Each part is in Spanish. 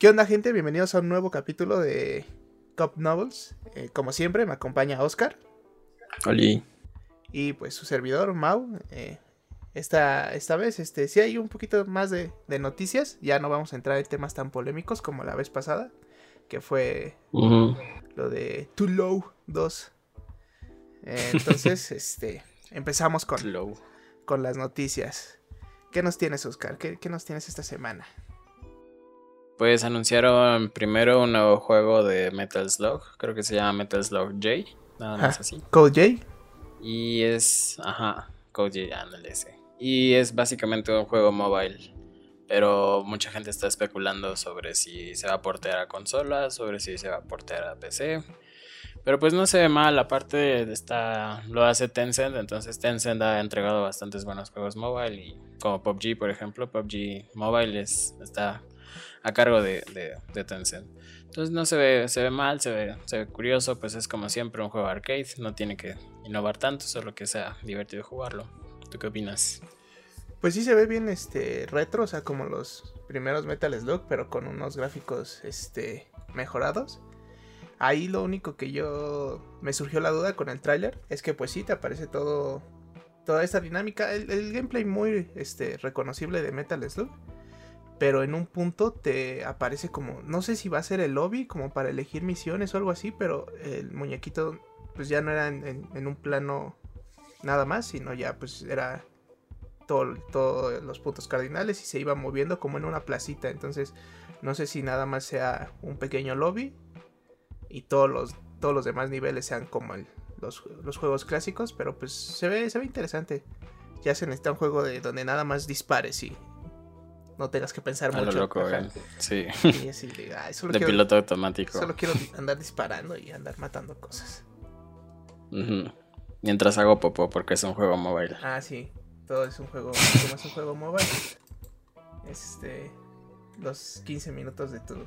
¿Qué onda, gente? Bienvenidos a un nuevo capítulo de Cop Novels. Eh, como siempre, me acompaña Oscar. Oli. Y pues su servidor, Mau. Eh, esta, esta vez, este, sí hay un poquito más de, noticias. Ya no vamos a entrar en temas tan polémicos como la vez pasada. Que fue lo de Too Low 2. Eh, entonces, este, empezamos con, con las noticias. ¿Qué nos tienes, Oscar? ¿Qué, ¿Qué nos tienes esta semana? Pues anunciaron primero un nuevo juego de Metal Slug, creo que se llama Metal Slug J, nada más así. Code J. Y es, ajá, Code J, ándale ese. Y es básicamente un juego mobile, pero mucha gente está especulando sobre si se va a portear a consolas, sobre si se va a portear a PC. Pero pues no se ve mal, aparte esta, lo hace Tencent, entonces Tencent ha entregado bastantes buenos juegos mobile y como PUBG por ejemplo, PUBG Mobile es, está a cargo de, Tencent. Entonces no se ve, se ve mal, se ve, se ve curioso, pues es como siempre un juego arcade, no tiene que innovar tanto, solo que sea divertido jugarlo. ¿Tú qué opinas? Pues sí se ve bien este retro, o sea, como los primeros Metal Slug, pero con unos gráficos este mejorados. Ahí lo único que yo me surgió la duda con el tráiler es que pues sí te aparece todo toda esta dinámica, el, el, gameplay muy este reconocible de Metal Slug pero en un punto te aparece como, no sé si va a ser el lobby, como para elegir misiones o algo así, pero el muñequito pues ya no era en, un plano nada más, sino ya pues era todos todo los puntos cardinales y se iba moviendo como en una placita, entonces no sé si nada más sea un pequeño lobby y todos los, todos los demás niveles sean como los, los, juegos clásicos, pero pues se ve, se ve interesante. Ya se necesita un juego de donde nada más dispares y no tengas que pensar mucho. loco, Sí. de, piloto automático. Solo quiero andar disparando y andar matando cosas. Mientras hago popo porque es un juego móvil. Ah, sí. Todo es un juego, como es un juego móvil. Este los 15 minutos de tu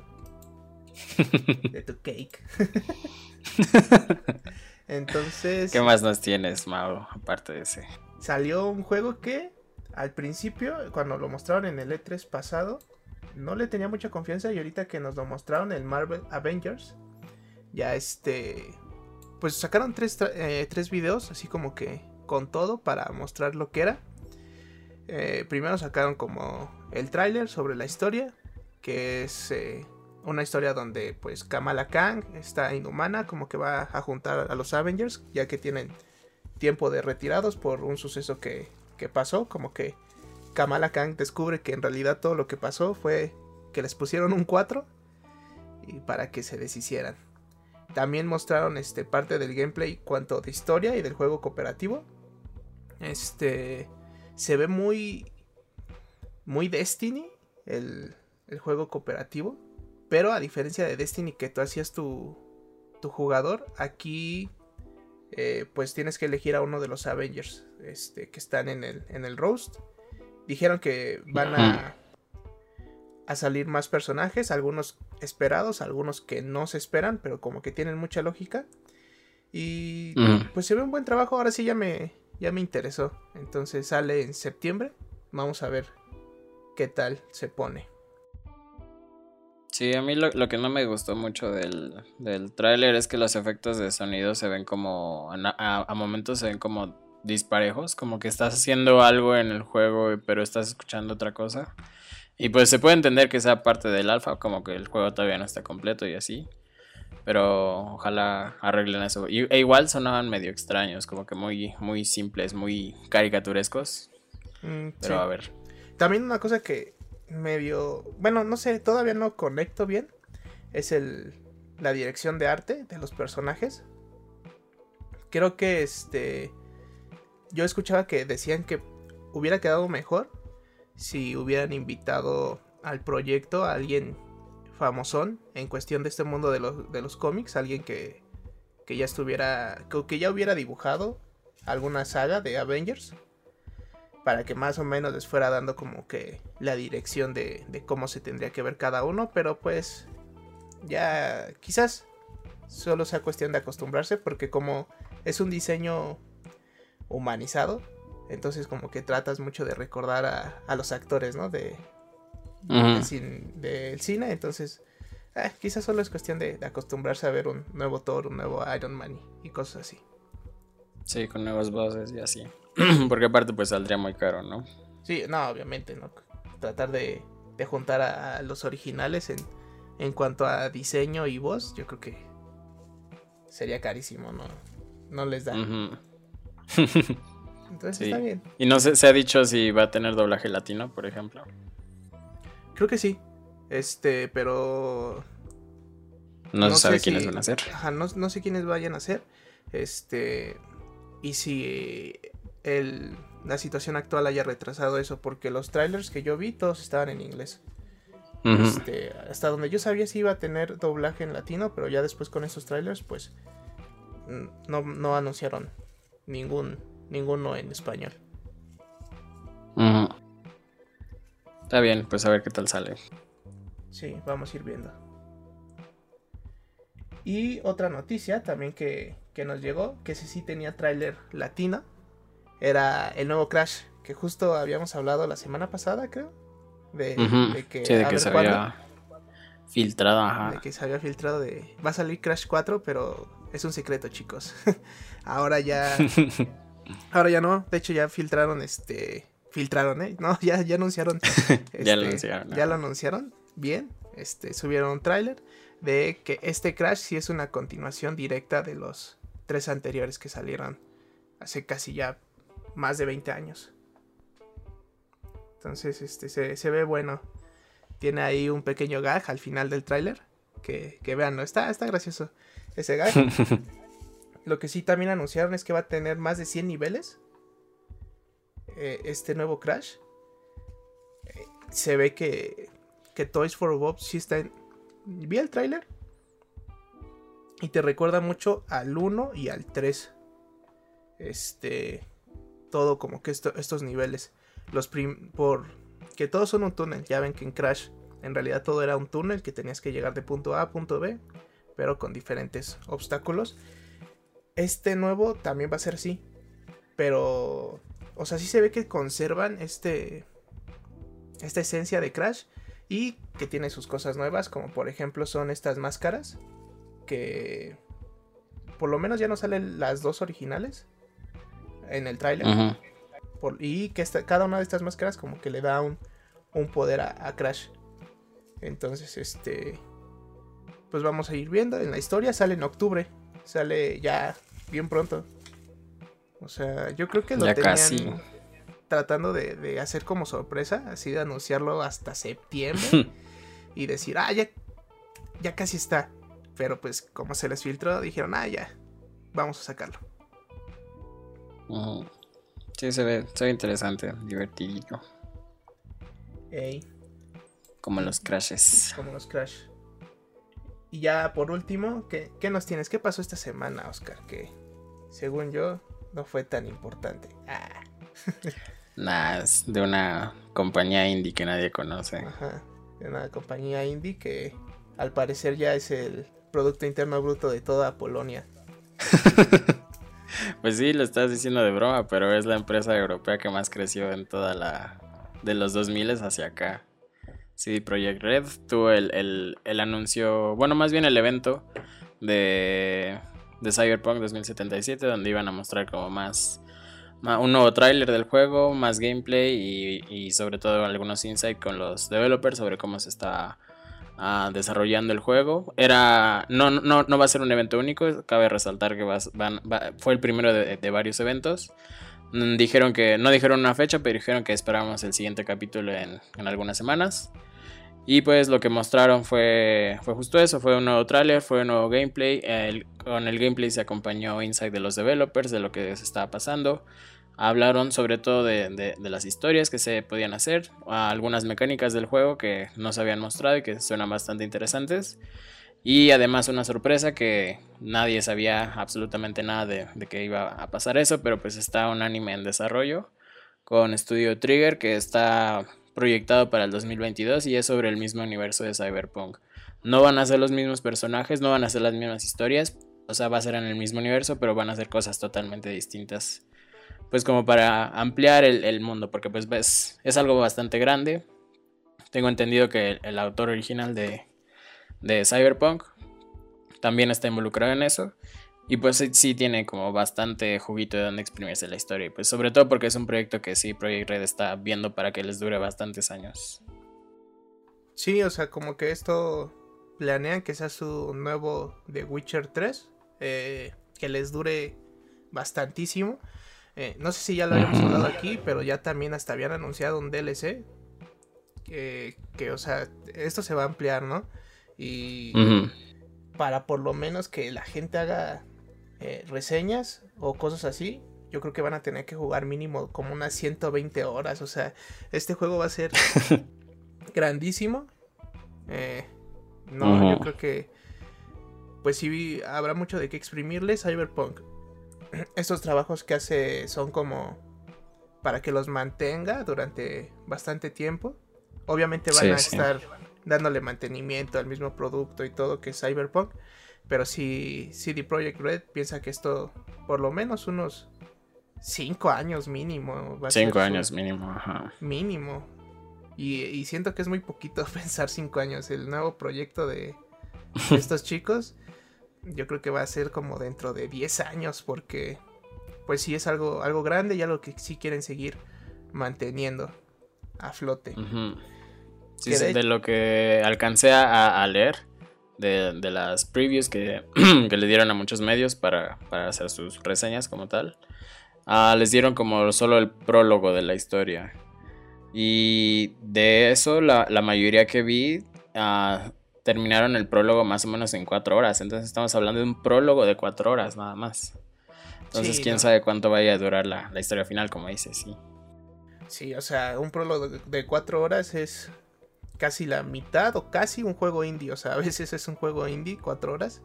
de tu cake. Entonces, ¿qué más nos tienes, Mau, aparte de ese? Salió un juego que al principio, cuando lo mostraron en el E3 pasado, no le tenía mucha confianza y ahorita que nos lo mostraron el Marvel Avengers, ya este, pues sacaron tres, eh, tres videos así como que con todo para mostrar lo que era. Eh, primero sacaron como el tráiler sobre la historia, que es eh, una historia donde pues Kamala Khan está inhumana, como que va a juntar a los Avengers, ya que tienen tiempo de retirados por un suceso que que pasó, como que Kamala Khan descubre que en realidad todo lo que pasó fue que les pusieron un 4 y para que se deshicieran. También mostraron este, parte del gameplay cuanto de historia y del juego cooperativo. Este se ve muy muy Destiny el, el juego cooperativo, pero a diferencia de Destiny que tú hacías tu tu jugador, aquí eh, pues tienes que elegir a uno de los Avengers este, que están en el, en el roast. Dijeron que van a, a salir más personajes, algunos esperados, algunos que no se esperan, pero como que tienen mucha lógica. Y pues se ve un buen trabajo, ahora sí ya me, ya me interesó. Entonces sale en septiembre, vamos a ver qué tal se pone. Sí, a mí lo, que no me gustó mucho del, del tráiler es que los efectos de sonido se ven como, a, momentos se ven como disparejos, como que estás haciendo algo en el juego pero estás escuchando otra cosa. Y pues se puede entender que sea parte del alfa, como que el juego todavía no está completo y así. Pero ojalá arreglen eso. Y, e igual sonaban medio extraños, como que muy, muy simples, muy caricaturescos. Mm, pero a ver. También una cosa que medio, bueno, no sé, todavía no conecto bien, es el la dirección de arte de los personajes. Creo que este yo escuchaba que decían que hubiera quedado mejor si hubieran invitado al proyecto a alguien famosón en cuestión de este mundo de los, de los cómics, alguien que, que ya estuviera, que, que ya hubiera dibujado alguna saga de Avengers para que más o menos les fuera dando como que la dirección de, cómo se tendría que ver cada uno, pero pues ya quizás solo sea cuestión de acostumbrarse porque como es un diseño humanizado, entonces como que tratas mucho de recordar a, los actores, ¿no? De, del, cine, entonces eh, quizás solo es cuestión de, acostumbrarse a ver un nuevo Thor, un nuevo Iron Man y, cosas así. Sí, con nuevas voces y así. Porque aparte pues saldría muy caro, ¿no? Sí, no, obviamente, ¿no? Tratar de, juntar a, los originales en, en cuanto a diseño y voz, yo creo que sería carísimo, ¿no? No les da. Entonces está bien. ¿Y no se, se ha dicho si va a tener doblaje latino, por ejemplo? Creo que sí. Este, pero. No, se sabe quiénes van a ser. Ajá, no, no, sé quiénes vayan a ser. Este. Y si el, la situación actual haya retrasado eso. Porque los trailers que yo vi, todos estaban en inglés. este, hasta donde yo sabía si iba a tener doblaje en latino. Pero ya después con esos trailers, pues. No, no anunciaron ningún ninguno en español. Está bien, pues a ver qué tal sale. Sí, vamos a ir viendo. Y otra noticia también que, nos llegó, que ese sí tenía tráiler latino, era el nuevo Crash, que justo habíamos hablado la semana pasada, creo. De, que, sí, de que se había filtrado, ajá. De que se había filtrado de... Va a salir Crash 4, pero es un secreto, chicos. Ahora ya Ahora ya no, de hecho ya filtraron este filtraron, ¿eh? No, ya, ya anunciaron. ya lo este, anunciaron. Ya lo anunciaron. Bien. Este, subieron un tráiler de que este Crash sí es una continuación directa de los tres anteriores que salieron hace casi ya más de 20 años. Entonces, este, se, ve bueno. Tiene ahí un pequeño gag al final del tráiler. Que, que vean, ¿no? Está, está gracioso ese gag. Lo que sí también anunciaron es que va a tener más de 100 niveles. Eh, este nuevo Crash. Eh, se ve que, que Toys for Bob sí está en... Vi el tráiler. Y te recuerda mucho al 1 y al 3. Este... Todo como que estos niveles. Los por... Que todos son un túnel. Ya ven que en Crash en realidad todo era un túnel que tenías que llegar de punto A a punto B. Pero con diferentes obstáculos. Este nuevo también va a ser así. Pero, o sea, sí se ve que conservan este, esta esencia de Crash y que tiene sus cosas nuevas, como por ejemplo son estas máscaras que por lo menos ya no salen las dos originales en el tráiler. Y que cada una de estas máscaras como que le da un, un poder a, a, Crash. Entonces, este... Pues vamos a ir viendo. En la historia sale en octubre. Sale ya bien pronto. O sea, yo creo que lo tenían tratando de, hacer como sorpresa, así de anunciarlo hasta septiembre y decir, ah, ya, ya casi está. Pero pues como se les filtró, dijeron, ah, ya, vamos a sacarlo. Sí, se ve, se ve interesante, divertido. Como los crashes. Como los crashes. Y ya por último, ¿qué, nos tienes? ¿Qué pasó esta semana, Oscar? Que según yo no fue tan importante. Ah. Nah, es de una compañía indie que nadie conoce. Ajá, de una compañía indie que al parecer ya es el Producto Interno Bruto de toda Polonia. pues sí, lo estás diciendo de broma, pero es la empresa europea que más creció en toda la... de los 2000 hacia acá. Sí, Project Red tuvo el, anuncio, bueno, más bien el evento de, de Cyberpunk 2077, donde iban a mostrar como más, un nuevo tráiler del juego, más gameplay y, sobre todo algunos insights con los developers sobre cómo se está desarrollando el juego. Era no, no, no va a ser un evento único, cabe resaltar que fue el primero de, de varios eventos. Mm, dijeron que, no dijeron una fecha, pero dijeron que esperábamos el siguiente capítulo en, algunas semanas. Y pues lo que mostraron fue, fue justo eso, fue un nuevo tráiler, fue un nuevo gameplay. con el gameplay se acompañó insight de los developers, de lo que se estaba pasando. Hablaron sobre todo de, de, las historias que se podían hacer, algunas mecánicas del juego que no se habían mostrado y que suenan bastante interesantes. Y además una sorpresa que nadie sabía absolutamente nada de, que iba a pasar eso, pero pues está un anime en desarrollo con Studio Trigger que está proyectado para el 2022 y es sobre el mismo universo de Cyberpunk. No van a ser los mismos personajes, no van a ser las mismas historias, o sea, va a ser en el mismo universo, pero van a ser cosas totalmente distintas. Pues como para ampliar el, mundo, porque pues ves, es algo bastante grande, tengo entendido que el, autor original de, de Cyberpunk también está involucrado en eso. Y pues sí, tiene como bastante juguito de donde exprimirse la historia. Y pues sobre todo porque es un proyecto que sí Project Red está viendo para que les dure bastantes años. Sí, o sea, como que esto planean que sea su nuevo The Witcher 3. Eh, que les dure bastantísimo. Eh, no sé si ya lo habíamos hablado aquí, pero ya también hasta habían anunciado un DLC. Que, que o sea, esto se va a ampliar, ¿no? Y para por lo menos que la gente haga eh, reseñas o cosas así, yo creo que van a tener que jugar mínimo como unas 120 horas. O sea, este juego va a ser grandísimo. Eh, no, yo creo que pues sí habrá mucho de qué exprimirle Cyberpunk. Estos trabajos que hace son como para que los mantenga durante bastante tiempo. Obviamente van a estar dándole mantenimiento al mismo producto y todo que es Cyberpunk. Pero si CD Projekt Red piensa que esto, por lo menos unos 5 años mínimo. 5 años mínimo, ajá. Mínimo. Y, siento que es muy poquito pensar 5 años. El nuevo proyecto de, estos chicos, yo creo que va a ser como dentro de 10 años, porque pues sí es algo, algo grande y algo que sí quieren seguir manteniendo a flote. Sí, de, lo que alcancé a, leer, de, las previews que, le dieron a muchos medios para, hacer sus reseñas como tal, ah, les dieron como solo el prólogo de la historia. Y de eso, la, mayoría que vi ah, terminaron el prólogo más o menos en cuatro horas. Entonces estamos hablando de un prólogo de cuatro horas nada más. Entonces, quién sabe cuánto vaya a durar la, historia final, como dices, sí. Sí, o sea, un prólogo de cuatro horas es casi la mitad o casi un juego indie. O sea, a veces es un juego indie, cuatro horas.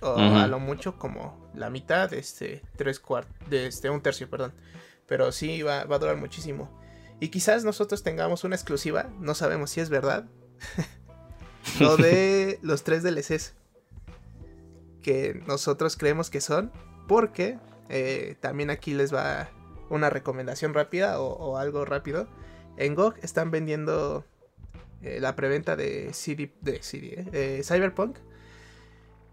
O a lo mucho como la mitad, este, tres cuartos, de este, un tercio, perdón. Pero sí va, a durar muchísimo. Y quizás nosotros tengamos una exclusiva, no sabemos si es verdad. lo de los tres DLCs. Que nosotros creemos que son. Porque eh, también aquí les va una recomendación rápida o, o algo rápido. En GOG están vendiendo eh, la preventa de CD, de CD, eh, Cyberpunk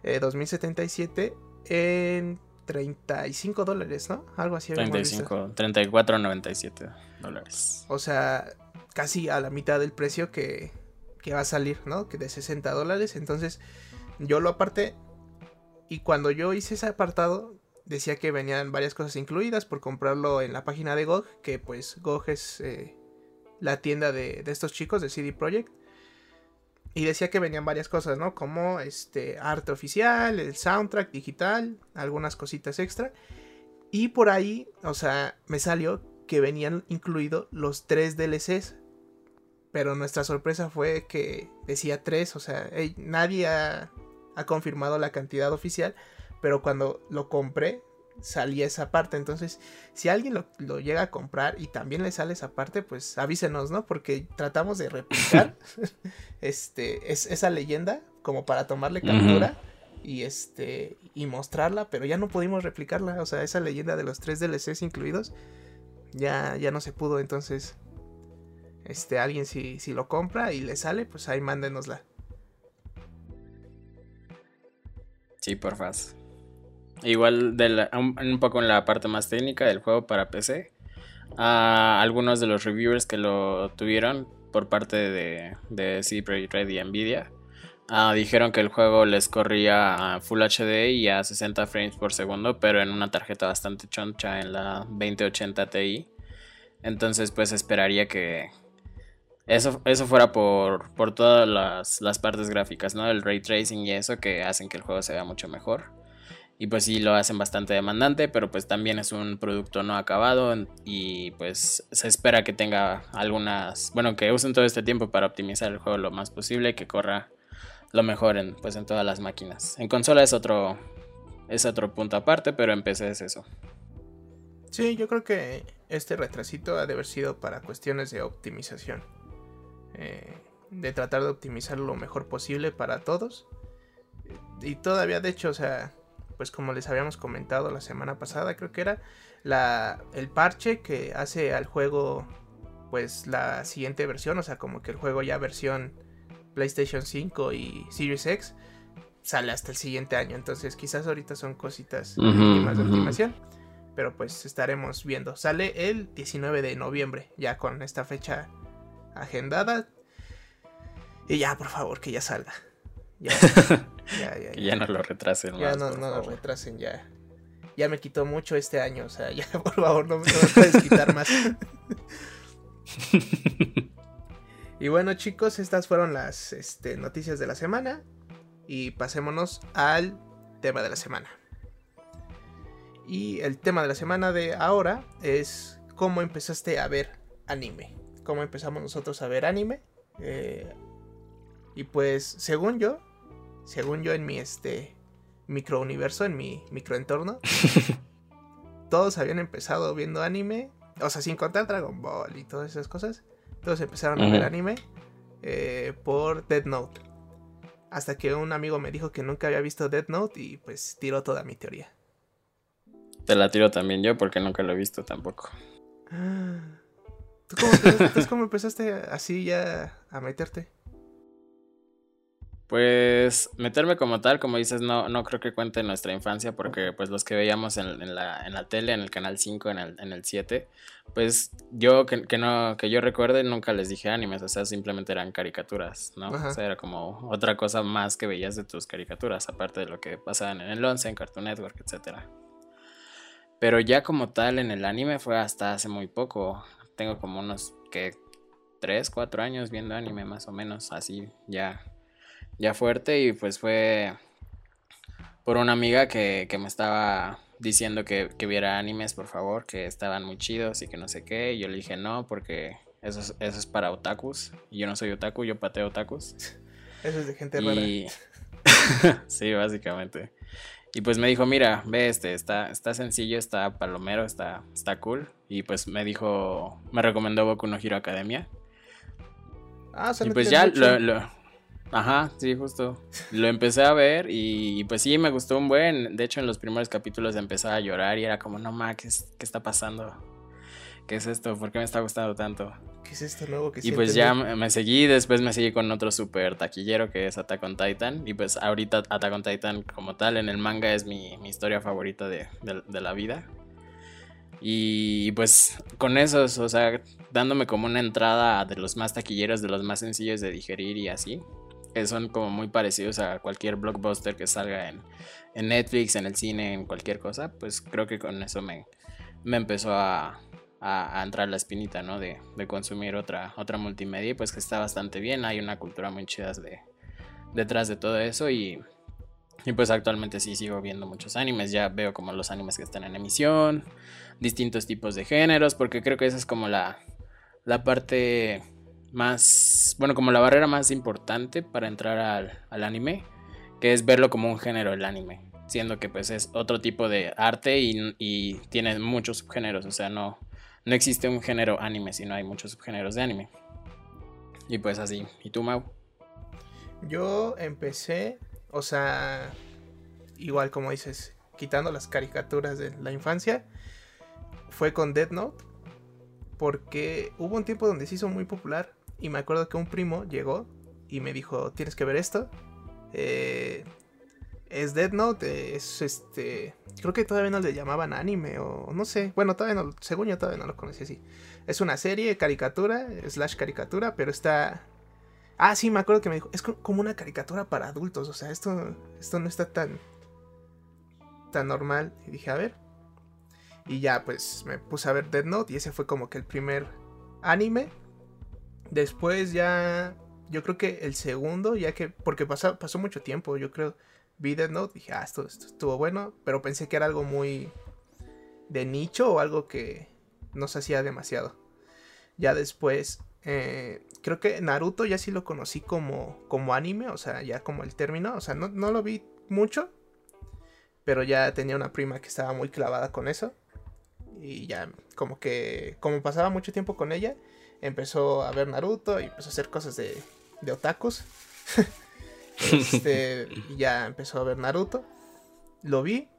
2077 eh, en 35 dólares, ¿no? Algo así. 35, 34.97 dólares. O sea, casi a la mitad del precio que, que va a salir, ¿no? Que de 60 dólares. Entonces, yo lo aparté. Y cuando yo hice ese apartado, decía que venían varias cosas incluidas por comprarlo en la página de GOG. Que pues GOG es la tienda de, estos chicos de CD Projekt. Y decía que venían varias cosas, ¿no? Como este arte oficial, el soundtrack digital, algunas cositas extra. Y por ahí, o sea, me salió que venían incluidos los tres DLCs. Pero nuestra sorpresa fue que decía tres, o sea, nadie ha, ha confirmado la cantidad oficial. Pero cuando lo compré, salía esa parte. Entonces, si alguien lo, llega a comprar y también le sale esa parte, pues avísenos, ¿no? Porque tratamos de replicar este, es, esa leyenda como para tomarle captura y este y mostrarla, pero ya no pudimos replicarla. O sea, esa leyenda de los tres DLCs incluidos ya, ya no se pudo. Entonces, este, alguien si, si lo compra y le sale, pues ahí mándenosla. Sí, por favor. Igual un, poco en la parte más técnica del juego para PC. algunos de los reviewers que lo tuvieron por parte de, de CD Red y Nvidia ah, dijeron que el juego les corría a Full HD y a 60 frames por segundo, pero en una tarjeta bastante choncha en la 2080 Ti. Entonces, pues esperaría que eso, eso fuera por, por todas las, las partes gráficas, ¿no? El ray tracing y eso que hacen que el juego se vea mucho mejor. Y pues sí lo hacen bastante demandante, pero pues también es un producto no acabado y pues se espera que tenga algunas, bueno, que usen todo este tiempo para optimizar el juego lo más posible, que corra lo mejor en, pues en todas las máquinas. En consola es otro, es otro punto aparte, pero en PC es eso. Sí, yo creo que este retrasito ha de haber sido para cuestiones de optimización. Eh, de tratar de optimizar lo mejor posible para todos. Y todavía, de hecho, o sea, pues como les habíamos comentado la semana pasada, creo que era la, el parche que hace al juego pues la siguiente versión, o sea, como que el juego ya versión PlayStation 5 y Series X sale hasta el siguiente año. Entonces quizás ahorita son cositas mínimas de animación. Pero pues estaremos viendo. Sale el 19 de noviembre, ya con esta fecha agendada. Y ya, por favor, que ya salga. Ya, ya, ya, que ya no lo retrasen. Ya no, no lo retrasen, ya. Ya me quitó mucho este año, o sea, ya por favor no, me puedes quitar más. y bueno chicos, estas fueron las este, noticias de la semana. Y pasémonos al tema de la semana. Y el tema de la semana de ahora es cómo empezaste a ver anime. Cómo empezamos nosotros a ver anime. Eh, y pues, según yo, según yo en mi este microuniverso, en mi microentorno, todos habían empezado viendo anime. O sea, sin contar Dragon Ball y todas esas cosas. Todos empezaron a ver anime eh, por Dead Note. Hasta que un amigo me dijo que nunca había visto Dead Note y pues tiró toda mi teoría. Te la tiro también yo porque nunca lo he visto tampoco. ¿Tú cómo, empezaste, cómo empezaste así ya a meterte? Pues meterme como tal, como dices, no, no creo que cuente nuestra infancia porque pues los que veíamos en, la, en la, tele, en el canal 5, en el, en el 7, pues yo que, que, no, que yo recuerde nunca les dije animes, o sea, simplemente eran caricaturas, ¿no? O sea, era como otra cosa más que veías de tus caricaturas, aparte de lo que pasaban en el 11, en Cartoon Network, etcétera. Pero ya como tal en el anime fue hasta hace muy poco. Tengo como unos que 3, 4 años viendo anime más o menos, así ya, ya fuerte y pues fue por una amiga que, que me estaba diciendo que, que, viera animes, por favor, que estaban muy chidos y que no sé qué. Y yo le dije no, porque eso es, eso es para otakus. Y yo no soy otaku, yo pateo otakus. Eso es de gente y... sí, básicamente. Y pues me dijo, mira, ve este, está, está sencillo, está palomero, está, está cool. Y pues me dijo, me recomendó Boku no Hero Academia. Ah, y pues ya lo, Ajá, sí, justo. Lo empecé a ver y pues sí, me gustó un buen. De hecho, en los primeros capítulos empezaba a llorar y era como, no ma, ¿qué, qué está pasando? ¿Qué es esto? ¿Por qué me está gustando tanto? ¿Qué es esto nuevo que Y pues ya me seguí, después me seguí con otro super taquillero que es Attack on Titan. Y pues ahorita Attack on Titan como tal en el manga es mi, historia favorita de, la vida. Y pues con esos, o sea, dándome como una entrada de los más taquilleros, de los más sencillos de digerir y así. Que son como muy parecidos a cualquier blockbuster que salga en, en Netflix, en el cine, en cualquier cosa. Pues creo que con eso me, me empezó a, a, entrar la espinita, ¿no? De, consumir otra, otra multimedia y pues que está bastante bien, hay una cultura muy chida de, detrás de todo eso y, y pues actualmente sí sigo viendo muchos animes, ya veo como los animes que están en emisión, distintos tipos de géneros, porque creo que esa es como la, la parte más, bueno, como la barrera más importante para entrar al, al anime, que es verlo como un género el anime, siendo que pues es otro tipo de arte y, y tiene muchos subgéneros, o sea, no, no existe un género anime, sino hay muchos subgéneros de anime. Y pues así. ¿Y tú, Mau? Yo empecé, o sea, igual como dices, quitando las caricaturas de la infancia, fue con Dead Note. Porque hubo un tiempo donde se hizo muy popular. Y me acuerdo que un primo llegó y me dijo, tienes que ver esto. Eh, es Dead Note, es este. Creo que todavía no le llamaban anime o no sé. Bueno, todavía no, según yo todavía no lo conocí así. Es una serie, caricatura, slash caricatura, pero está. Ah, sí, me acuerdo que me dijo, es como una caricatura para adultos, o sea, esto, esto no está tan, tan normal. Y dije, a ver. Y ya, pues me puse a ver Dead Note y ese fue como que el primer anime. Después ya, yo creo que el segundo, ya que, porque pasó, pasó mucho tiempo, yo creo vi Death Note, dije, ah, esto, estuvo bueno, pero pensé que era algo muy de nicho o algo que no se hacía demasiado. Ya después, eh, creo que Naruto ya sí lo conocí como, como anime, o sea, ya como el término, o sea, no, no lo vi mucho, pero ya tenía una prima que estaba muy clavada con eso. Y ya, como que, como pasaba mucho tiempo con ella, empezó a ver Naruto y empezó a hacer cosas de, de otakus. Este, ya empezó a ver Naruto. Lo vi.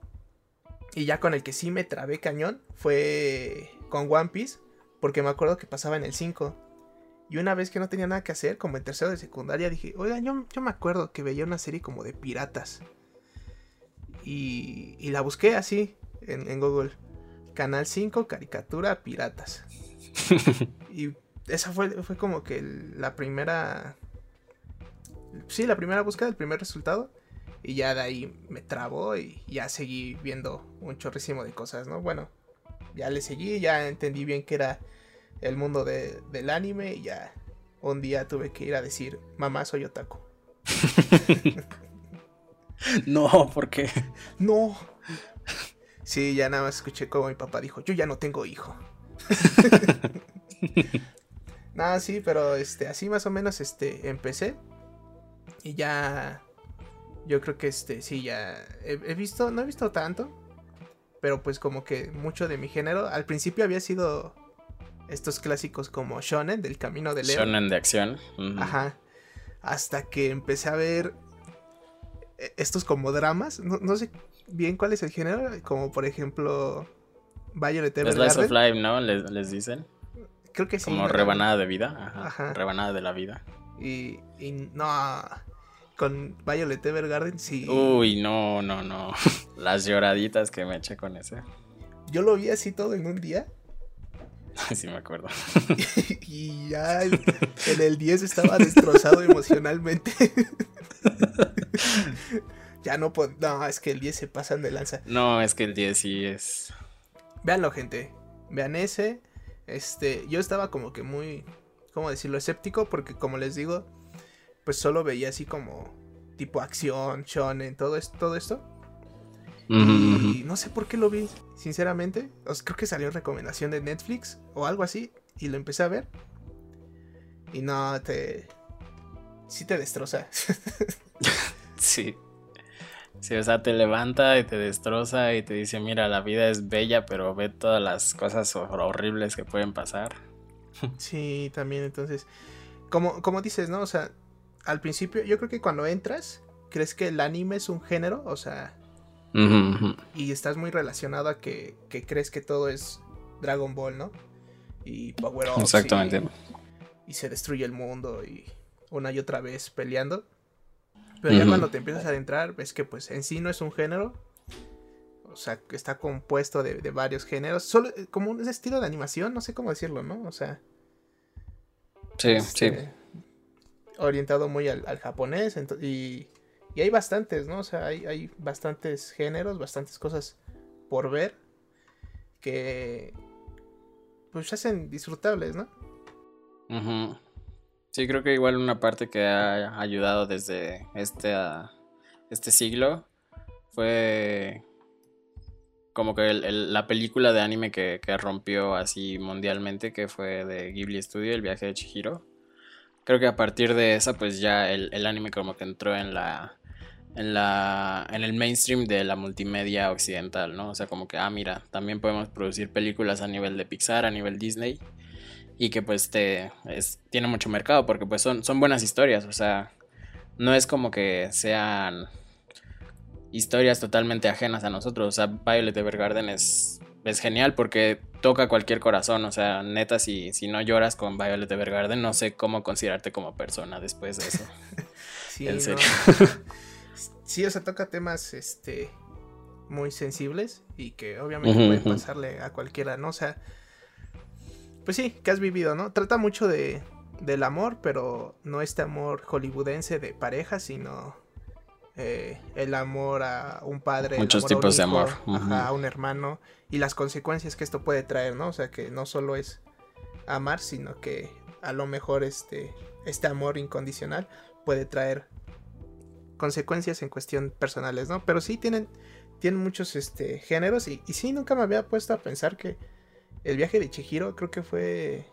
Y ya con el que sí me trabé cañón fue con One Piece. Porque me acuerdo que pasaba en el 5. Y una vez que no tenía nada que hacer, como en tercero de secundaria, dije, oiga, yo, yo me acuerdo que veía una serie como de piratas. Y, y la busqué así en, en Google. Canal 5, caricatura, piratas. y esa fue, fue como que la primera... Sí, la primera búsqueda, el primer resultado. Y ya de ahí me trabó y ya seguí viendo un chorrísimo de cosas, ¿no? Bueno, ya le seguí, ya entendí bien que era el mundo del anime y ya un día tuve que ir a decir, mamá, soy otaku. no, ¿por qué? No. Sí, ya nada más escuché como mi papá dijo, yo ya no tengo hijo. nada, sí, pero este, así más o menos este, empecé. Y ya yo creo que este, sí, ya he, visto, no he visto tanto, pero pues como que mucho de mi género. Al principio había sido estos clásicos como Shonen, del camino de Leo. Shonen de acción. Ajá. Hasta que empecé a ver e, estos como dramas. No, sé bien cuál es el género, como por ejemplo Violet Evergarden. Slice of Life, ¿no? Les, dicen. Creo que sí. Como rebanada de vida. Ajá. Rebanada de la vida. Y, y no con Violet Evergarden, sí. Uy, no, no, no. Las lloraditas que me eché con ese. Yo lo vi así todo en un día. Sí, me acuerdo. y ya en el 10 estaba destrozado emocionalmente. ya no puedo. No, es que el 10 se pasan de lanza. No, es que el 10 sí es. Véanlo, gente. Vean ese. Este, yo estaba como que muy, ¿cómo decirlo? Escéptico porque como les digo, pues solo veía así como tipo acción, shonen, todo, esto, todo esto. y no sé por qué lo vi, sinceramente. creo que salió en recomendación de Netflix o algo así. Y lo empecé a ver. Y no, te... Sí te destroza. sí. Sí, o sea, te levanta y te destroza y te dice, mira, la vida es bella, pero ve todas las cosas horribles que pueden pasar. sí, también, entonces, como, como dices, ¿no? O sea, al principio, yo creo que cuando entras, crees que el anime es un género, o sea, y estás muy relacionado a que, crees que todo es Dragon Ball, ¿no? Y Power Up. Exactamente. Y, se destruye el mundo y una y otra vez peleando. Pero ya cuando te empiezas a adentrar, ves que pues en sí no es un género. O sea, que está compuesto de, varios géneros. Solo eh, como un estilo de animación, no sé cómo decirlo, ¿no? O sea. Sí, sí. Orientado muy al, japonés y, y, hay bastantes, ¿no? O sea, hay, bastantes géneros, bastantes cosas por ver que pues hacen disfrutables, ¿no? Sí, creo que igual una parte que ha ayudado desde este, este siglo fue como que la película de anime que, que, rompió así mundialmente, que fue de Ghibli Studio, El viaje de Chihiro creo que a partir de esa, pues ya el, anime como que entró en la. En, la, en el mainstream de la multimedia occidental, ¿no? O sea, como que, ah, mira, también podemos producir películas a nivel de Pixar, a nivel Disney, y que pues te, tiene mucho mercado, porque pues son, son buenas historias, o sea, no es como que sean historias totalmente ajenas a nosotros, o sea, Violet Evergarden es es genial porque toca cualquier corazón. O sea, neta, si, si no lloras con Violet Evergarden, no sé cómo considerarte como persona después de eso. sí, en serio. sí, o sea, toca temas este muy sensibles y que obviamente pueden pasarle a cualquiera, ¿no? O sea, pues sí, que has vivido, ¿no? Trata mucho de, del amor, pero no este amor hollywoodense de pareja, sino eh, el amor a un padre. Muchos tipos de amor. a un hermano y las consecuencias que esto puede traer, ¿no? O sea, que no solo es amar, sino que a lo mejor este, este amor incondicional puede traer consecuencias en cuestión personales, ¿no? Pero sí tienen, tienen muchos este, géneros y, y sí, nunca me había puesto a pensar que el viaje de Chihiro creo que fue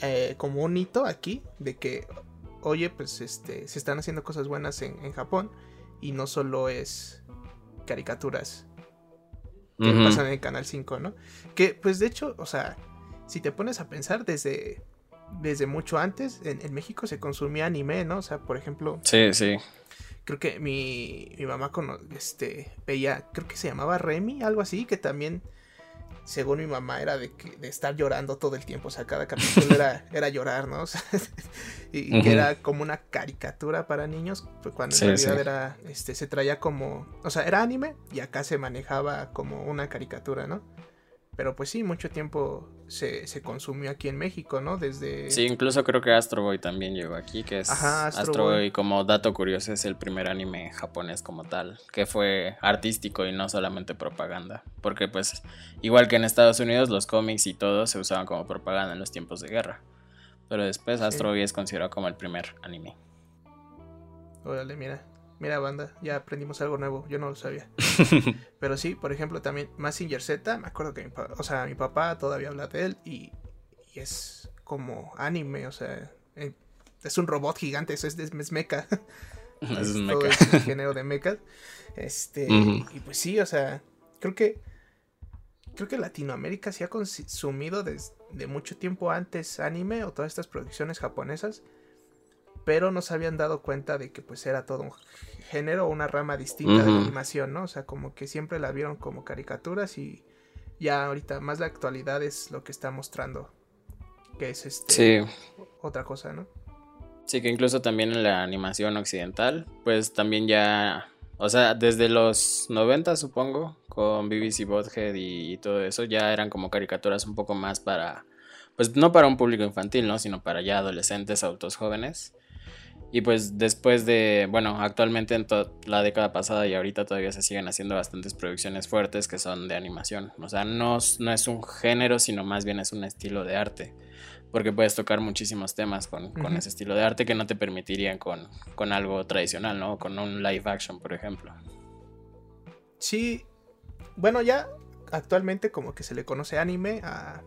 eh, como un hito aquí de que oye, pues este, se están haciendo cosas buenas en, Japón y no solo es caricaturas que pasan en el Canal 5, ¿no? Que pues de hecho, o sea, si te pones a pensar desde, desde mucho antes, en, México se consumía anime, ¿no? O sea, por ejemplo... Sí, sí. Creo que mi, mi mamá con, este, veía, creo que se llamaba Remy, algo así, que también según mi mamá, era de, que, de estar llorando todo el tiempo. O sea, cada capítulo era, era llorar, ¿no? O sea, y, que era como una caricatura para niños, pues cuando en realidad era, este, se traía como, o sea, era anime y acá se manejaba como una caricatura, ¿no? Pero pues sí, mucho tiempo se, consumió aquí en México, ¿no? Desde... Sí, incluso creo que Astro Boy también llegó aquí, que es Astro, Boy. como dato curioso, es el primer anime japonés como tal, que fue artístico y no solamente propaganda. Porque pues, igual que en Estados Unidos, los cómics y todo se usaban como propaganda en los tiempos de guerra. Pero después Astro Boy es considerado como el primer anime. Órale, mira. Mira, banda, ya aprendimos algo nuevo, yo no lo sabía. Pero sí, por ejemplo, también Massinger Z, me acuerdo que mi, o sea, mi papá todavía habla de él y, es como anime, o sea, eh, es un robot gigante, eso es, es, mecha. Es, todo el género de mecha. Este, y pues sí, o sea, creo que creo que Latinoamérica se ha consumido desde mucho tiempo antes anime o todas estas producciones japonesas pero no se habían dado cuenta de que pues era todo un género una rama distinta de la animación, ¿no? O sea, como que siempre la vieron como caricaturas y ya ahorita más la actualidad es lo que está mostrando, que es este otra cosa, ¿no? Sí, que incluso también en la animación occidental, pues también ya, o sea, desde los 90 supongo, con BBC Bothead y, y todo eso, ya eran como caricaturas un poco más para, pues no para un público infantil, ¿no? Sino para ya adolescentes, adultos jóvenes. Y pues después de, bueno, actualmente en la década pasada y ahorita todavía se siguen haciendo bastantes producciones fuertes que son de animación. O sea, no, no es un género, sino más bien es un estilo de arte. Porque puedes tocar muchísimos temas con, ese estilo de arte que no te permitirían con, con algo tradicional, ¿no? Con un live action, por ejemplo. Sí, bueno, ya actualmente como que se le conoce anime a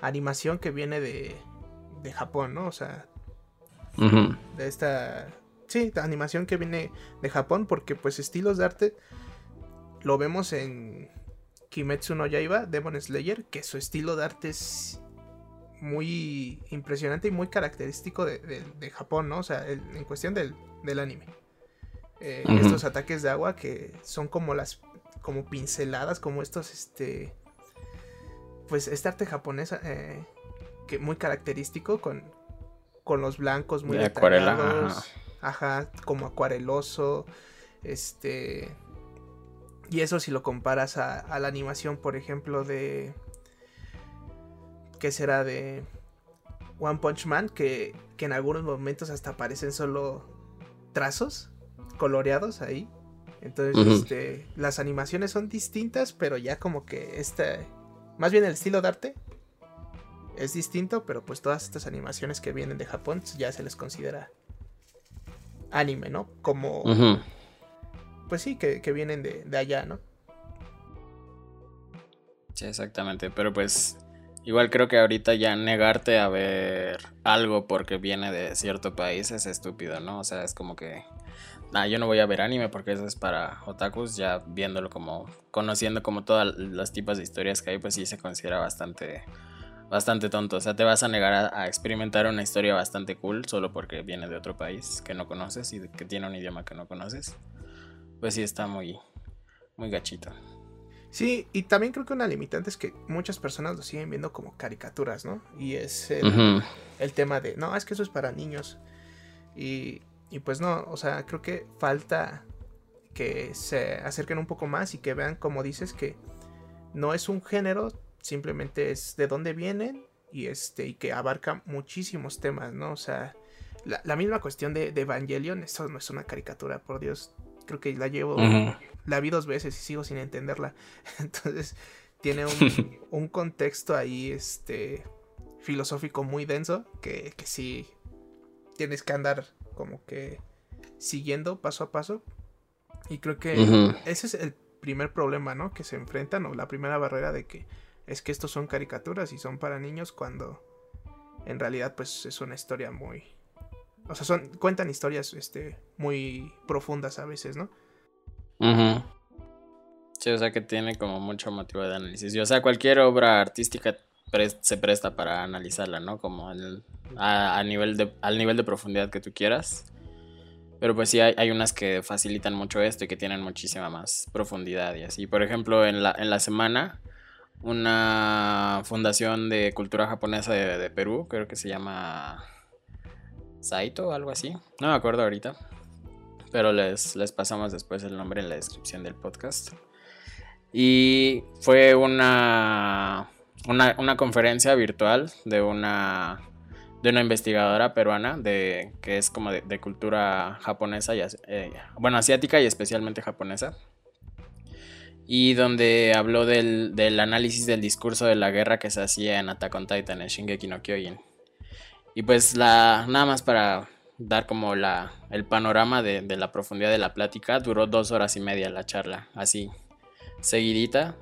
animación que viene de, de Japón, ¿no? O sea, de esta sí, animación que viene de Japón porque pues estilos de arte lo vemos en Kimetsu no Yaiba, Demon Slayer, que su estilo de arte es muy impresionante y muy característico de, Japón, ¿no? O sea, en cuestión del, anime. Eh, estos ataques de agua que son como las como pinceladas, como estos, este, pues este arte japonés eh, que muy característico con, con los blancos muy de acuarela, ajá. como acuareloso, este y eso si lo comparas a, la animación, por ejemplo, de ¿qué será de One Punch Man que, que en algunos momentos hasta aparecen solo trazos coloreados ahí. Entonces, este, las animaciones son distintas, pero ya como que este, más bien el estilo de arte es distinto, pero pues todas estas animaciones que vienen de Japón ya se les considera anime, ¿no? Como... Pues sí, que, vienen de, de, allá, ¿no? Sí, exactamente, pero pues igual creo que ahorita ya negarte a ver algo porque viene de cierto país es estúpido, ¿no? O sea, es como que... Nah, yo no voy a ver anime porque eso es para otakus, ya viéndolo como, conociendo como todas las tipos de historias que hay, pues sí se considera bastante bastante tonto. O sea, te vas a negar a, experimentar una historia bastante cool solo porque viene de otro país que no conoces y que tiene un idioma que no conoces. Pues sí, está muy, muy gachito. Sí, y también creo que una limitante es que muchas personas lo siguen viendo como caricaturas, ¿no? Y es el, tema de, no, es que eso es para niños. Y, y pues no, o sea, creo que falta que se acerquen un poco más y que vean, como dices, que no es un género simplemente es de dónde vienen y este y que abarca muchísimos temas, ¿no? O sea, la, misma cuestión de, Evangelion, esto no es una caricatura, por Dios, creo que la llevo, la vi dos veces y sigo sin entenderla, entonces tiene un, contexto ahí, este, filosófico muy denso, que, que sí tienes que andar como que siguiendo paso a paso, y creo que ese es el primer problema, ¿no? Que se enfrentan, o la primera barrera de que es que estos son caricaturas y son para niños cuando en realidad pues es una historia muy o sea son cuentan historias este muy profundas a veces no sí o sea que tiene como mucho motivo de análisis. Y o sea cualquier obra artística se presta para analizarla no como a, nivel de al nivel de profundidad que tú quieras. Pero pues sí hay, hay, unas que facilitan mucho esto y que tienen muchísima más profundidad y así. Por ejemplo en la en la semana una fundación de cultura japonesa de, Perú, creo que se llama Saito o algo así. No me acuerdo ahorita. Pero les, les pasamos después el nombre en la descripción del podcast. Y fue una, una, conferencia virtual de una, de una investigadora peruana de, que es como de, cultura japonesa, y, eh, bueno, asiática y especialmente japonesa y donde habló del, análisis del discurso de la guerra que se hacía en Attack on Titan, en Shingeki no Kyojin. Y pues la, nada más para dar como la, el panorama de, la profundidad de la plática, duró dos horas y media la charla, así, seguidita.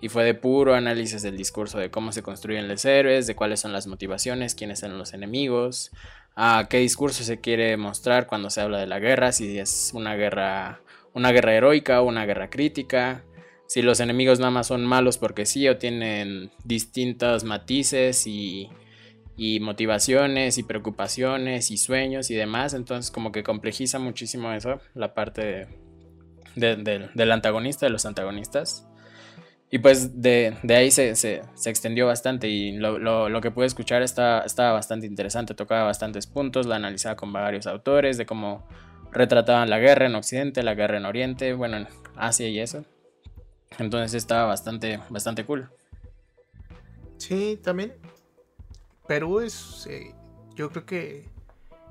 Y fue de puro análisis del discurso de cómo se construyen los héroes, de cuáles son las motivaciones, quiénes son los enemigos, a qué discurso se quiere mostrar cuando se habla de la guerra, si es una guerra, una guerra heroica una guerra crítica, si los enemigos nada más son malos porque sí o tienen distintos matices y, motivaciones y preocupaciones y sueños y demás. Entonces como que complejiza muchísimo eso, la parte del antagonista, de los antagonistas. Y pues de, ahí se, extendió bastante y lo, que pude escuchar estaba, estaba bastante interesante, tocaba bastantes puntos, la analizaba con varios autores de cómo retrataban la guerra en Occidente, la guerra en Oriente, bueno, en Asia y eso. Entonces estaba bastante, bastante cool. Sí, también. Perú es, eh, yo creo que,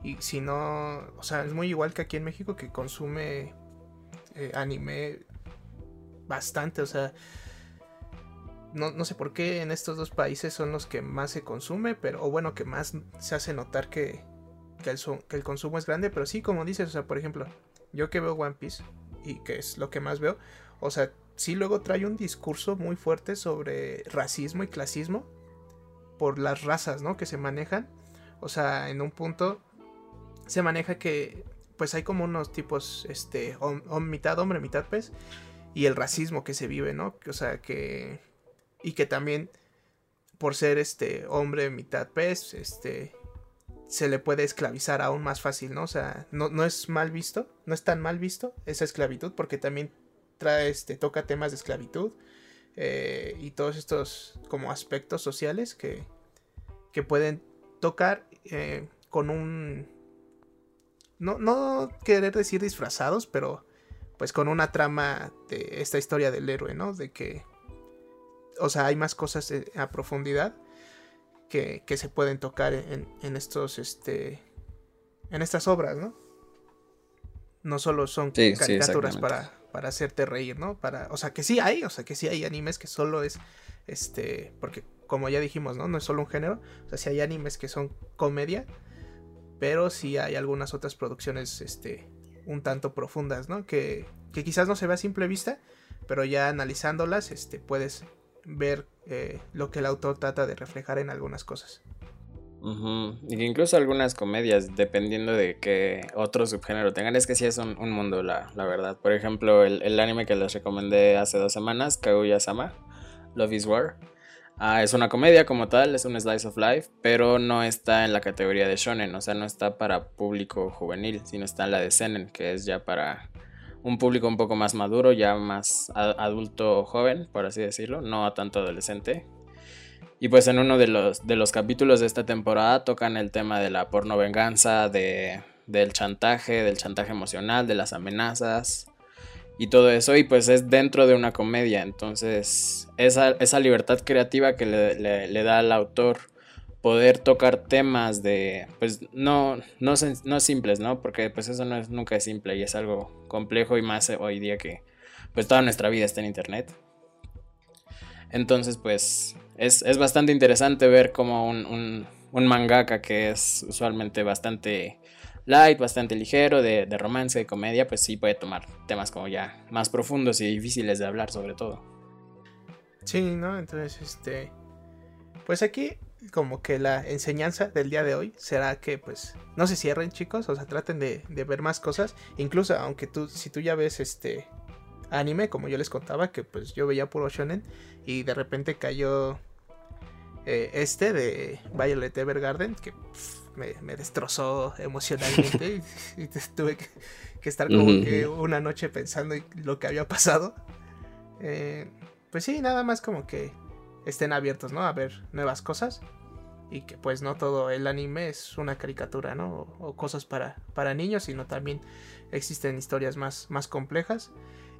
y si no, o sea, es muy igual que aquí en México que consume eh, anime bastante, o sea, no, sé por qué en estos dos países son los que más se consume, pero, o bueno, que más se hace notar que, que, el, que el consumo es grande, pero sí, como dices, o sea, por ejemplo, yo que veo One Piece, y que es lo que más veo, o sea, sí luego trae un discurso muy fuerte sobre racismo y clasismo por las razas, ¿no? Que se manejan. O sea, en un punto se maneja que pues hay como unos tipos, este, mitad hombre, mitad pez, y el racismo que se vive, ¿no? O sea, que... Y que también, por ser este hombre, mitad pez, este, se le puede esclavizar aún más fácil, ¿no? O sea, no, no es mal visto, no es tan mal visto esa esclavitud, porque también trae, este, toca temas de esclavitud eh, y todos estos como aspectos sociales que, que pueden tocar eh, con un... No, no querer decir disfrazados, pero pues con una trama de esta historia del héroe, ¿no? De que, o sea, hay más cosas a profundidad que, que se pueden tocar en, en, estos, este, en estas obras, ¿no? No solo son caricaturas para, para hacerte reír, ¿no? Para, o sea, que sí hay, o sea, que sí hay animes que solo es, este, porque como ya dijimos, ¿no? No es solo un género, o sea, sí hay animes que son comedia, pero sí hay algunas otras producciones, este, un tanto profundas, ¿no? Que, que quizás no se ve a simple vista, pero ya analizándolas, este, puedes ver eh, lo que el autor trata de reflejar en algunas cosas. Incluso algunas comedias, dependiendo de qué otro subgénero tengan, es que sí es un, mundo, la, verdad. Por ejemplo, el, anime que les recomendé hace dos semanas, Kaguya-sama, Love is War. Ah, es una comedia como tal, es un slice of life, pero no está en la categoría de shonen, o sea, no está para público juvenil, sino está en la de seinen, que es ya para un público un poco más maduro, ya más adulto joven, por así decirlo, no tanto adolescente, y pues en uno de los, de los capítulos de esta temporada tocan el tema de la porno venganza, de, del chantaje, del chantaje emocional, de las amenazas y todo eso. Y pues es dentro de una comedia. Entonces esa, esa libertad creativa que le, da al autor poder tocar temas de, pues no, no, no simples, ¿no? Porque pues eso no es, nunca es simple y es algo complejo y más hoy día que pues toda nuestra vida está en internet. Entonces pues es, bastante interesante ver como un, mangaka que es usualmente bastante light, bastante ligero, de, romance, de comedia, pues sí puede tomar temas como ya más profundos y difíciles de hablar sobre todo. Sí, ¿no? Entonces, este... Pues aquí como que la enseñanza del día de hoy será que pues no se cierren chicos, o sea, traten de, de ver más cosas, incluso aunque tú, si tú ya ves este anime, como yo les contaba, que pues yo veía puro shonen y de repente cayó eh, este de Violet Evergarden, que me, destrozó emocionalmente y, tuve que, estar como que una noche pensando en lo que había pasado. Eh, pues sí, nada más como que estén abiertos, ¿no? A ver nuevas cosas. Y que pues no todo el anime es una caricatura, ¿no? O, cosas para, para niños, sino también existen historias más, más complejas.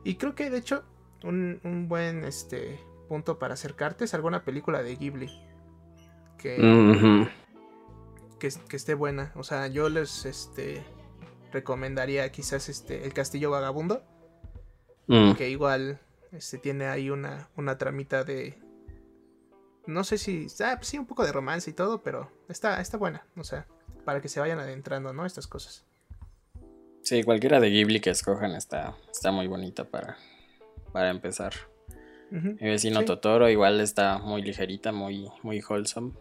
Y creo que de hecho un, un buen este, punto para acercarte es alguna película de Ghibli. Que, que, esté buena. O sea, yo les este, recomendaría quizás este, El Castillo Vagabundo. Mm. Que igual este, tiene ahí una, una tramita de... No sé si... Ah, pues sí, un poco de romance y todo, pero está, está buena. O sea, para que se vayan adentrando, ¿no? Estas cosas. Sí, cualquiera de Ghibli que escojan está, está muy bonita para, para empezar. Mi vecino Totoro igual está muy ligerita, muy, muy wholesome.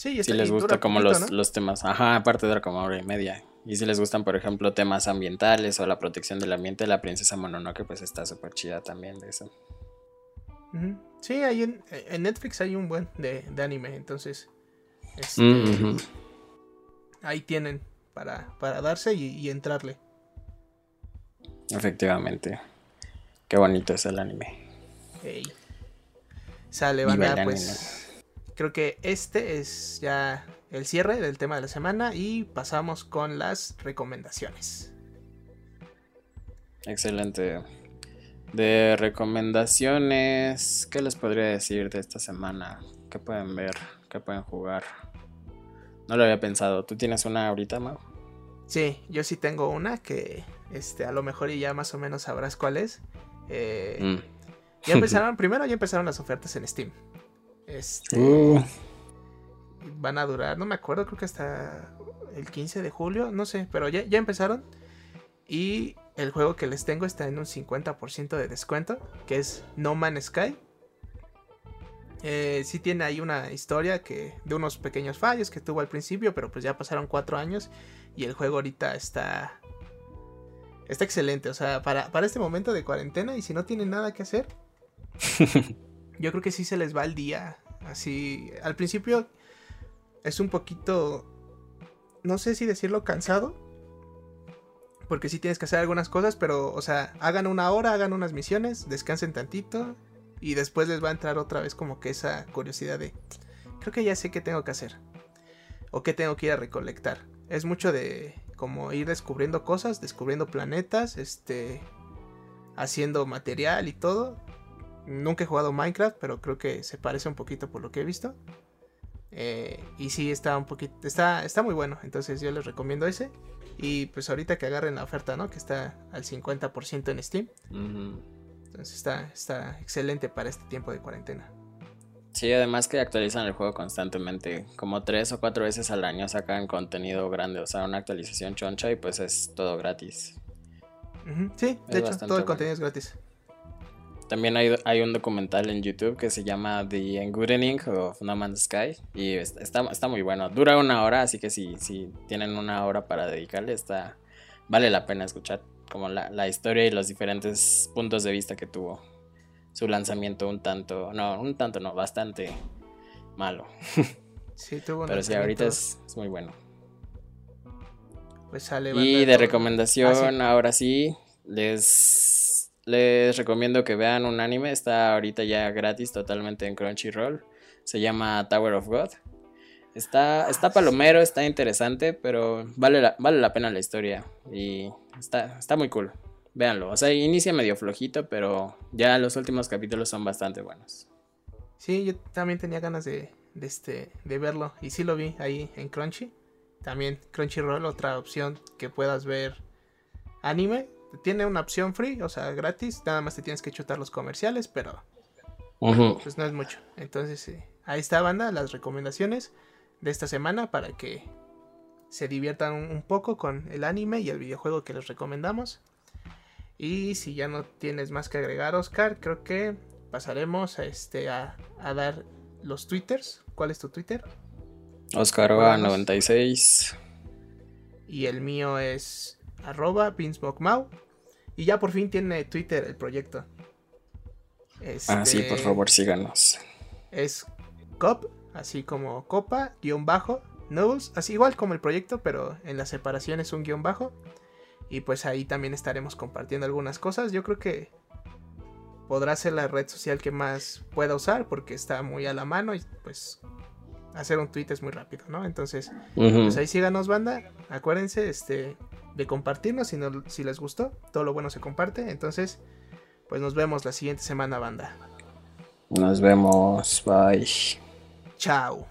Sí, si les gusta como los, los temas, ajá, aparte dura como hora y media. Y si les gustan, por ejemplo, temas ambientales o la protección del ambiente, la princesa Mononoke pues está súper chida también de eso. Sí, hay en, Netflix hay un buen de, anime, entonces este, mm, ahí tienen para, para darse y, entrarle. Efectivamente. Qué bonito es el anime. Sale, banda, pues creo que este es ya el cierre del tema de la semana y pasamos con las recomendaciones. Excelente. De recomendaciones, ¿qué les podría decir de esta semana? ¿Qué pueden ver? ¿Qué pueden jugar? No lo había pensado. ¿Tú tienes una ahorita, Mau? Sí, yo sí tengo una que este, a lo mejor y ya más o menos sabrás cuál es. Eh, mm. Ya empezaron, primero ya empezaron las ofertas en Steam. Este, uh. Van a durar, no me acuerdo, creo que hasta el 15 de julio, no sé, pero ya, ya empezaron. Y el juego que les tengo está en un 50% de descuento, que es No Man's Sky. Eh, sí tiene ahí una historia que de unos pequeños fallos que tuvo al principio, pero pues ya pasaron cuatro años y el juego ahorita está está excelente. O sea, para, para este momento de cuarentena y si no tienen nada que hacer, yo creo que sí se les va el día. Así, al principio es un poquito, no sé si decirlo cansado. Porque sí tienes que hacer algunas cosas, pero, o sea, hagan una hora, hagan unas misiones, descansen tantito. Y después les va a entrar otra vez como que esa curiosidad de, creo que ya sé qué tengo que hacer. O qué tengo que ir a recolectar. Es mucho de como ir descubriendo cosas, descubriendo planetas, este, haciendo material y todo. Nunca he jugado Minecraft, pero creo que se parece un poquito por lo que he visto. Eh, y sí, está un poquito. Está, está muy bueno. Entonces yo les recomiendo ese. Y pues ahorita que agarren la oferta, ¿no? Que está al 50% en Steam. Entonces está, está excelente para este tiempo de cuarentena. Sí, además que actualizan el juego constantemente. Como tres o cuatro veces al año sacan contenido grande. O sea, una actualización choncha y pues es todo gratis. Sí, de hecho, todo el contenido es gratis. También hay, hay, un documental en YouTube que se llama The Engudening of No Man's Sky y está, está muy bueno. Dura una hora, así que si, si tienen una hora para dedicarle, está, vale la pena escuchar como la, la historia y los diferentes puntos de vista que tuvo su lanzamiento un tanto, no, un tanto no, bastante malo. Sí, tuvo Pero sí, ahorita es, muy bueno. Pues sale. Y de recomendación, ah, ahora sí, les les recomiendo que vean un anime, está ahorita ya gratis totalmente en Crunchyroll. Se llama Tower of God. Está, está palomero, está interesante, pero vale la, vale la pena la historia. Y está, está muy cool. Véanlo. O sea, inicia medio flojito, pero ya los últimos capítulos son bastante buenos. Sí, yo también tenía ganas de, de, este, de verlo. Y sí lo vi ahí en Crunchy. También Crunchyroll, otra opción que puedas ver anime tiene una opción free, o sea, gratis. Nada más te tienes que chutar los comerciales, pero pues no es mucho. Entonces, ahí está, banda, las recomendaciones de esta semana para que se diviertan un, poco con el anime y el videojuego que les recomendamos. Y si ya no tienes más que agregar, Oscar, creo que pasaremos a, este, a, dar los twitters. ¿Cuál es tu Twitter? Oscar96. Y el mío es arroba Y ya por fin tiene Twitter el proyecto. ah, sí, por este, favor, síganos. Es cop, así como copa, guion bajo, nobles, así igual como el proyecto, pero en la separación es un guion bajo. Y pues ahí también estaremos compartiendo algunas cosas. Yo creo que podrá ser la red social que más pueda usar porque está muy a la mano y pues hacer un tweet es muy rápido, ¿no? Entonces, pues ahí síganos, banda. Acuérdense este, de compartirnos si, si les gustó. Todo lo bueno se comparte. Entonces, pues nos vemos la siguiente semana, banda. Nos vemos. Bye. Chao.